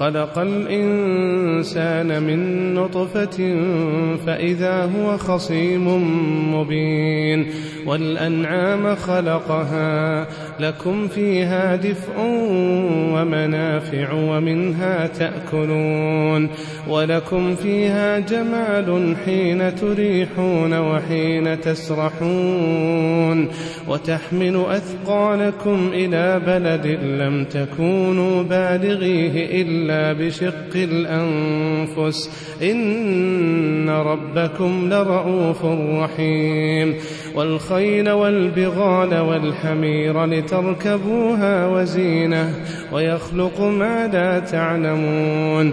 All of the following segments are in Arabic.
خلق الإنسان من نطفة فإذا هو خصيم مبين والأنعام خلقها لكم فيها دفء ومنافع ومنها تأكلون ولكم فيها جمال حين تريحون وحين تسرحون وتحمل أثقالكم إلى بلد لم تكونوا بالغيه إلا بشق الأنفس إن ربكم لرؤوف رحيم والخيل والبغال والحمير لتركبوها وزينة ويخلق ما لا تعلمون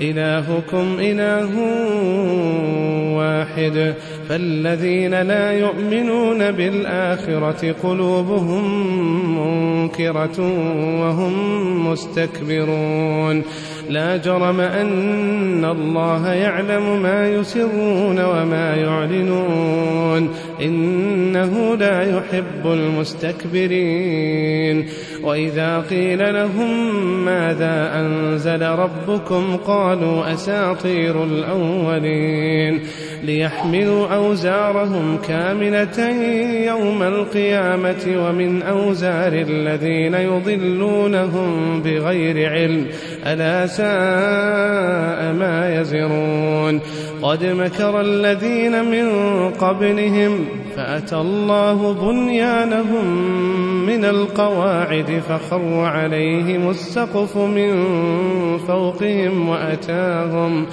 إلهكم إله واحد. فالذين لا يؤمنون بالآخرة قلوبهم منكرة وهم مستكبرون. لا جرم أن الله يعلم ما يسرون وما يعلنون. إنه لا يحب المستكبرين. وإذا قيل لهم ماذا أنزل ربكم قالوا أساطير الأولين. ليحملوا أوزارهم كاملة يوم القيامة ومن أوزار الذين يضلونهم بغير علم. ألا ساء ما يزرون. قد مكر الذين من قبلهم فأتى الله بنيانهم من القواعد فخر عليهم السقف من فوقهم وأتاهم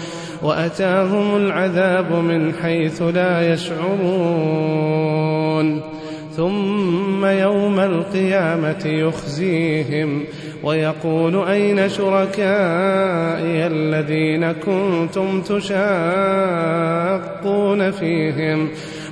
وأتاهم العذاب من حيث لا يشعرون. ثم يوم القيامة يخزيهم ويقول أين شركائي الذين كنتم تشاقون فيهم؟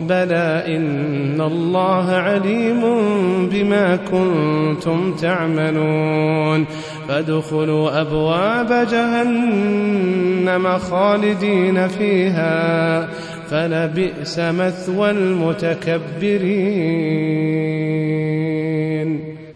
بلى إن الله عليم بما كنتم تعملون. فادخلوا أبواب جهنم خالدين فيها فلبئس مثوى المتكبرين.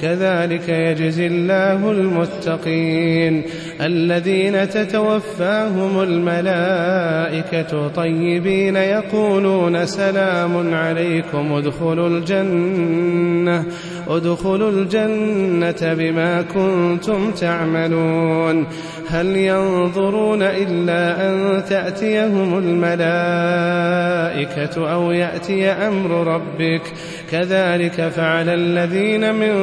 كذلك يجزي الله المتقين. الذين تتوفاهم الملائكة طيبين يقولون سلام عليكم ادخلوا الجنة. ادخلوا الجنة بما كنتم تعملون. هل ينظرون إلا أن تأتيهم الملائكة أو يأتي أمر ربك؟ كذلك فعل الذين من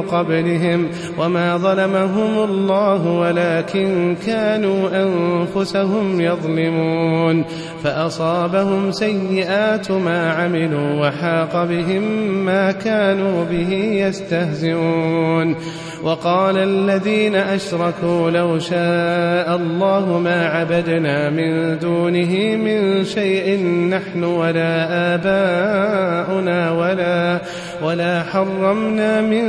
قبلهم. وما ظلمهم الله ولكن كانوا أنفسهم يظلمون. فأصابهم سيئات ما عملوا وحاق بهم ما كانوا به يستهزئون. وقال الذين أشركوا لو شاء الله ما عبدنا من دونه من شيء نحن ولا آباؤنا ولا ولا حرمنا من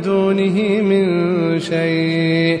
دونه من شيء.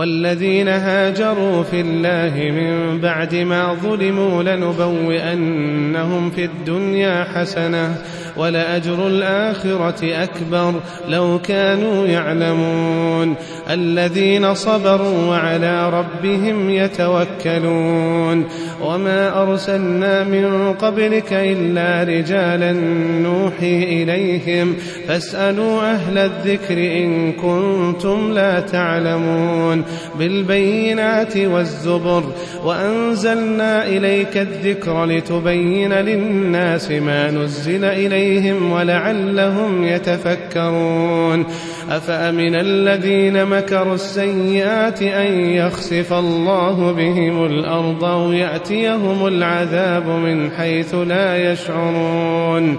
والذين هاجروا في الله من بعد ما ظلموا لنبوئنهم في الدنيا حسنة ولأجر الآخرة أكبر لو كانوا يعلمون. الذين صبروا وعلى ربهم يتوكلون. وما أرسلنا من قبلك إلا رجالا نوحي إليهم. فاسألوا أهل الذكر إن كنتم لا تعلمون. بالبينات والزبر. وأنزلنا إليك الذكر لتبين للناس ما نزل إليهم ولعلهم يتفكرون. أفأمن الذين مكروا السيئات أن يخسف الله بهم الأرض أو يأتيهم العذاب من حيث لا يشعرون؟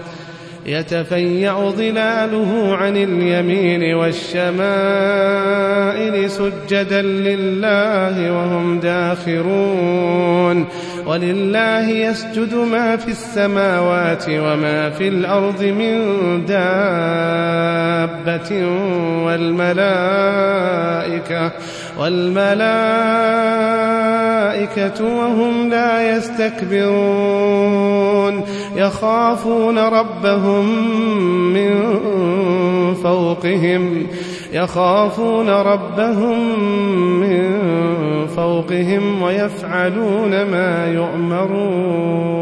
يتفيأ ظلاله عن اليمين والشمائل سجدا لله وهم داخرون. ولله يسجد ما في السماوات وما في الأرض من دابة والملائكة. والملائكة وهم لا يستكبرون يخافون ربهم من فوقهم يخافون ربهم من فوقهم ويفعلون ما يؤمرون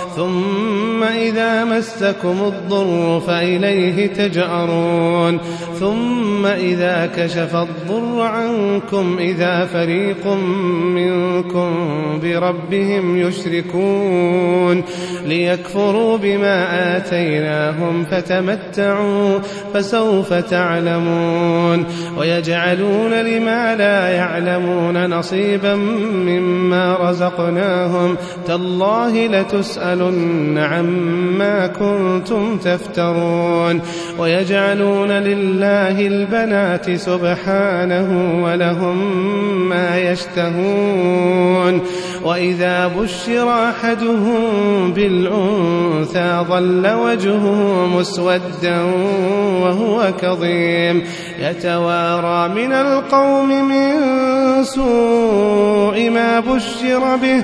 ثم إذا مسكم الضر فإليه تجأرون. ثم إذا كشف الضر عنكم إذا فريق منكم بربهم يشركون. ليكفروا بما آتيناهم فتمتعوا فسوف تعلمون. ويجعلون لما لا يعلمون نصيبا مما رزقناهم. تالله لتسألن عما كنتم تفترون ويجعلون لله البنات سبحانه ولهم ما يشتهون وإذا بشر أحدهم بالأنثى ظل وجهه مسودا وهو كظيم يتوارى من القوم من سوء ما بشر به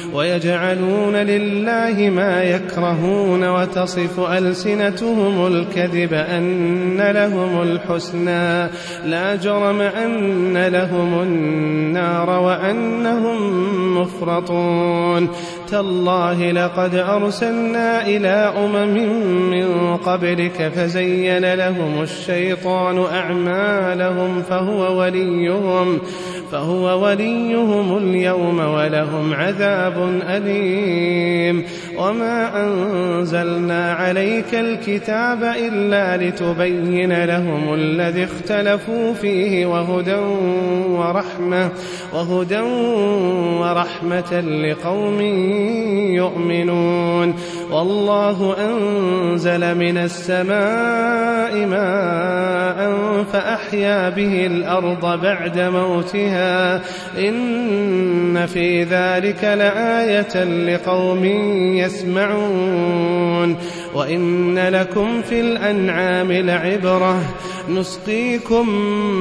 ويجعلون لله ما يكرهون وتصف ألسنتهم الكذب أن لهم الحسنى. لا جرم أن لهم النار وأنهم مفرطون. تالله لقد أرسلنا إلى أمم من قبلك فزين لهم الشيطان أعمالهم فهو وليهم. فهو وليهم اليوم ولهم عذاب أليم. وما أنزلنا عليك الكتاب إلا لتبين لهم الذي اختلفوا فيه وهدى ورحمة وهدى ورحمة لقوم يؤمنون والله أنزل من السماء ماء فأحيا به الأرض بعد موتها إن في ذلك لآية لقوم يسمعون وإن لكم في الأنعام لعبرة. نسقيكم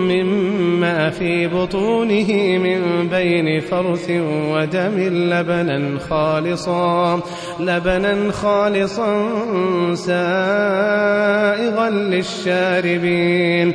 مما في بطونه من بين فرث ودم لبنا خالصا لبنا خالصا سائغا للشاربين.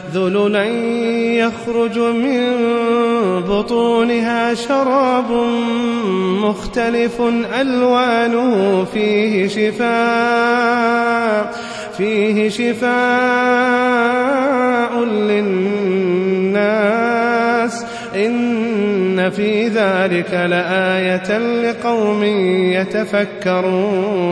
ذللا يخرج من بطونها شراب مختلف ألوانه فيه شفاء فيه شفاء للناس. إن في ذلك لآية لقوم يتفكرون.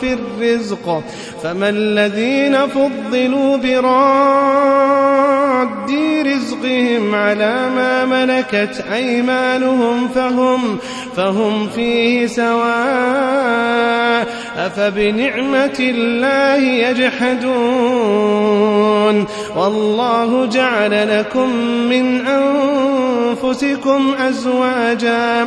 في الرزق فما الذين فضلوا براد رزقهم على ما ملكت أيمانهم فهم فهم فيه سواء أفبنعمة الله يجحدون والله جعل لكم من أنفسكم أزواجا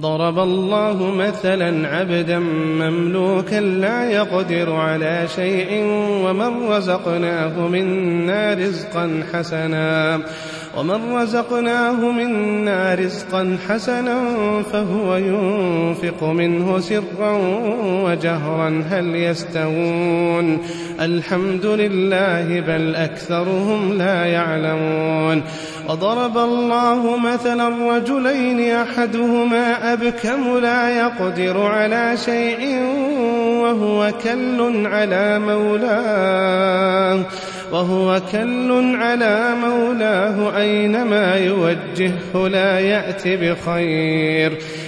ضرب الله مثلا عبدا مملوكا لا يقدر على شيء ومن رزقناه منا رزقا حسنا. ومن رزقناه منا رزقا حسنا فهو ينفق منه سرا وجهرا هل يستوون الحمد لله بل أكثرهم لا يعلمون وضرب الله مثلا رجلين أحدهما أبكم لا يقدر على شيء وهو كل على مولاه وهو كل على مولاه أينما يوجهه لا يأت بخير.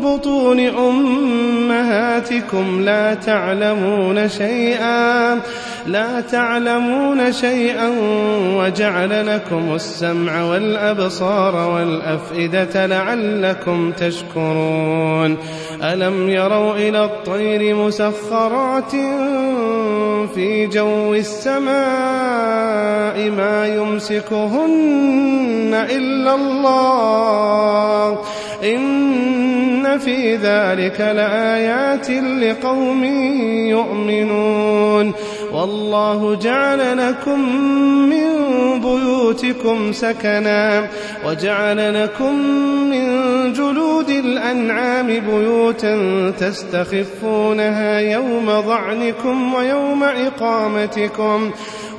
بطون أمهاتكم لا تعلمون شيئا لا تعلمون شيئا وجعل لكم السمع والأبصار والأفئدة لعلكم تشكرون. ألم يروا إلى الطير مسخرات في جو السماء ما يمسكهن إلا الله؟ إن في ذلك لآيات لقوم يؤمنون والله جعل لكم من بيوتكم سكنا وجعل لكم من جلود الأنعام بيوتا تستخفونها يوم ظعنكم ويوم إقامتكم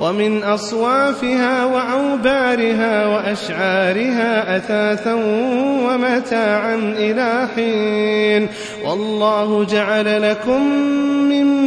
ومن أصوافها وأوبارها وأشعارها أثاثا ومتاعا إلى حين. والله جعل لكم مما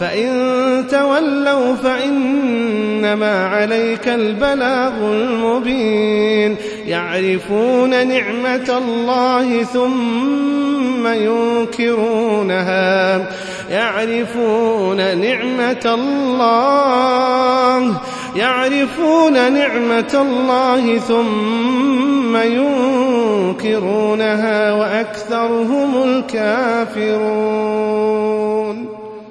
فإن تولوا فإنما عليك البلاغ المبين. يعرفون نعمة الله ثم ينكرونها. يعرفون نعمة الله. يعرفون نعمة الله ثم ينكرونها وأكثرهم الكافرون.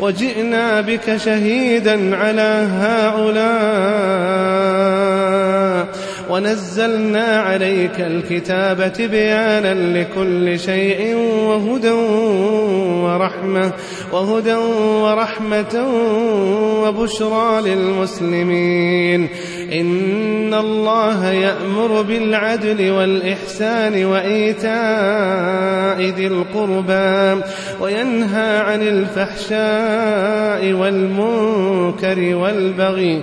وجئنا بك شهيدا على هؤلاء. ونزلنا عليك الكتاب تبيانا لكل شيء وهدى ورحمة وهدى ورحمة وبشرى للمسلمين. إن الله يأمر بالعدل والإحسان وإيتاء ذي القربى وينهى عن الفحشاء والمنكر والبغي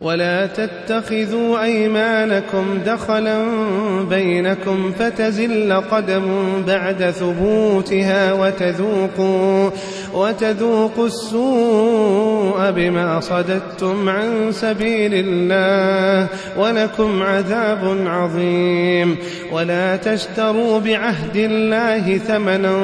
ولا تتخذوا أيمانكم دخلا بينكم فتزل قدم بعد ثبوتها وتذوقوا وتذوقوا السوء بما صددتم عن سبيل الله ولكم عذاب عظيم ولا تشتروا بعهد الله ثمنا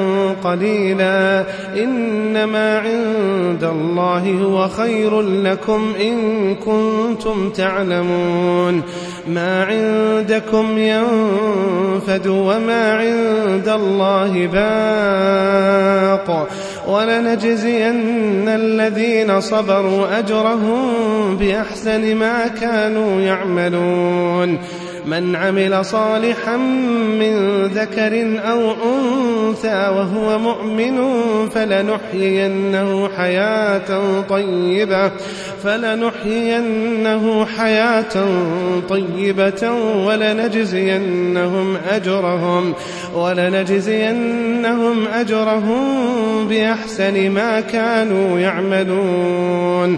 قليلا إنما عند الله هو خير لكم إن كنتم كنتم تعلمون ما عندكم ينفد وما عند الله باق ولنجزين الذين صبروا أجرهم بأحسن ما كانوا يعملون من عمل صالحا من ذكر أو أنثى وهو مؤمن فلنحيينه حياة طيبة فلنحيينه حياة طيبة ولنجزينهم أجرهم ولنجزينهم أجرهم بأحسن ما كانوا يعملون.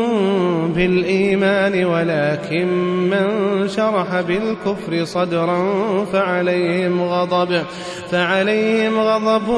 بالإيمان ولكن من شرح بالكفر صدرا فعليهم غضب فعليهم غضب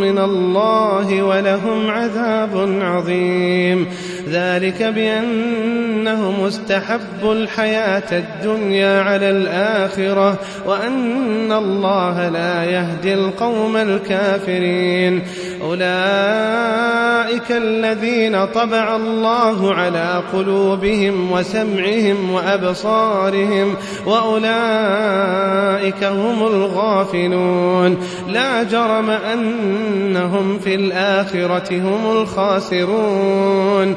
من الله ولهم عذاب عظيم. ذلك بأنهم استحبوا الحياة الدنيا على الآخرة وأن الله لا يهدي القوم الكافرين. أولئك الذين طبع الله على قلوبهم وسمعهم وأبصارهم وأولئك هم الغافلون. لا جرم أنهم في الآخرة هم الخاسرون.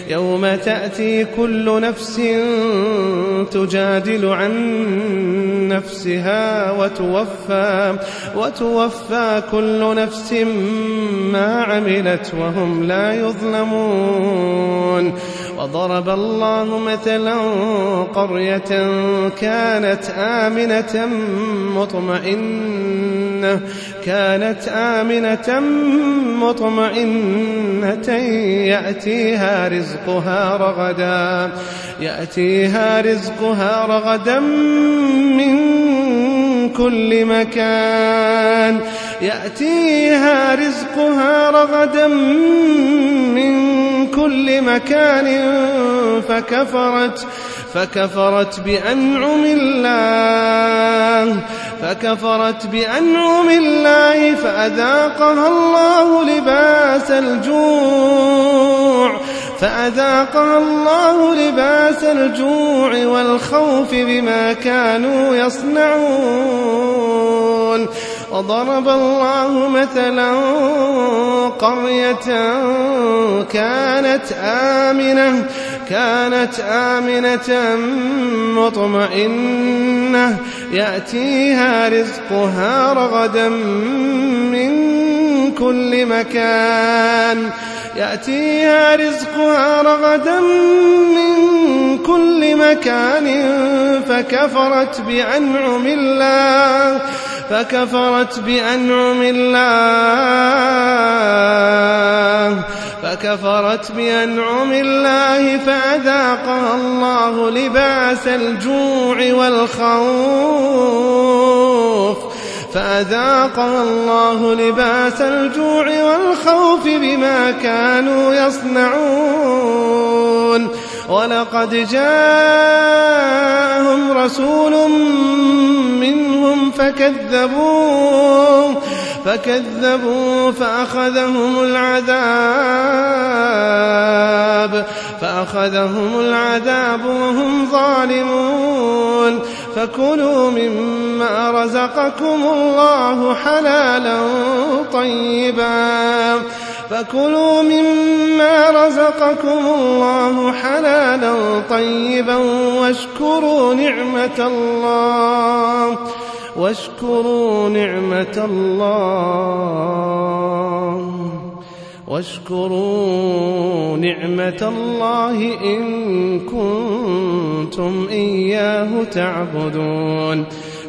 يوم تأتي كل نفس تجادل عن نفسها وتوفى وتوفى كل نفس ما عملت وهم لا يظلمون. وضرب الله مثلا قرية كانت آمنة مطمئنة كانت آمنة مطمئنة يأتيها رزقها رغدا يأتيها رزقها رغدا من كل مكان يأتيها رزقها رغدا من كل مكان فكفرت فكفرت بأنعم الله. فكفرت بأنعم الله فأذاقها الله لباس الجوع فأذاقها الله لباس الجوع والخوف بما كانوا يصنعون. وضرب الله مثلا قرية كانت آمنة كانت آمنة مطمئنة يأتيها رزقها رغدا من كل مكان. يأتيها رزقها رغدا من كل مكان فكفرت بأنعم الله. فكفرت بأنعم الله. فكفرت بأنعم الله فأذاقها الله لباس الجوع والخوف. فأذاقها الله لباس الجوع والخوف بما كانوا يصنعون. ولقد جاءهم رسول منهم فكذبوا فكذبوا فأخذهم العذاب فأخذهم العذاب وهم ظالمون. فكلوا مما رزقكم الله حلالا طيبا. فكلوا مما رزقكم الله حلالا طيبا واشكروا نعمة الله. واشكروا نعمة الله. واشكروا نعمة الله إن كنتم إياه تعبدون.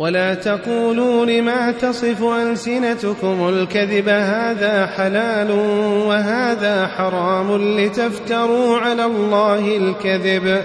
ولا تقولوا لما تصف ألسنتكم الكذب هذا حلال وهذا حرام لتفتروا على الله الكذب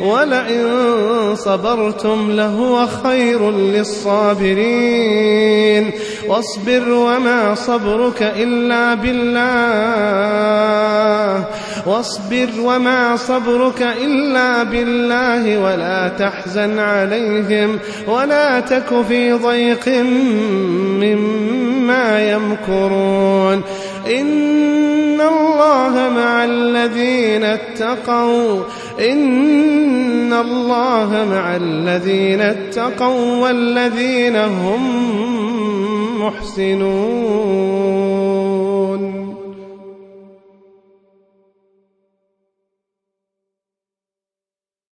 ولئن صبرتم لهو خير للصابرين. واصبر وما صبرك إلا بالله. واصبر وما صبرك إلا بالله ولا تحزن عليهم ولا تك في ضيق مما يمكرون. إن الله مع الذين اتقوا. إن الله مع الذين اتقوا والذين هم محسنون.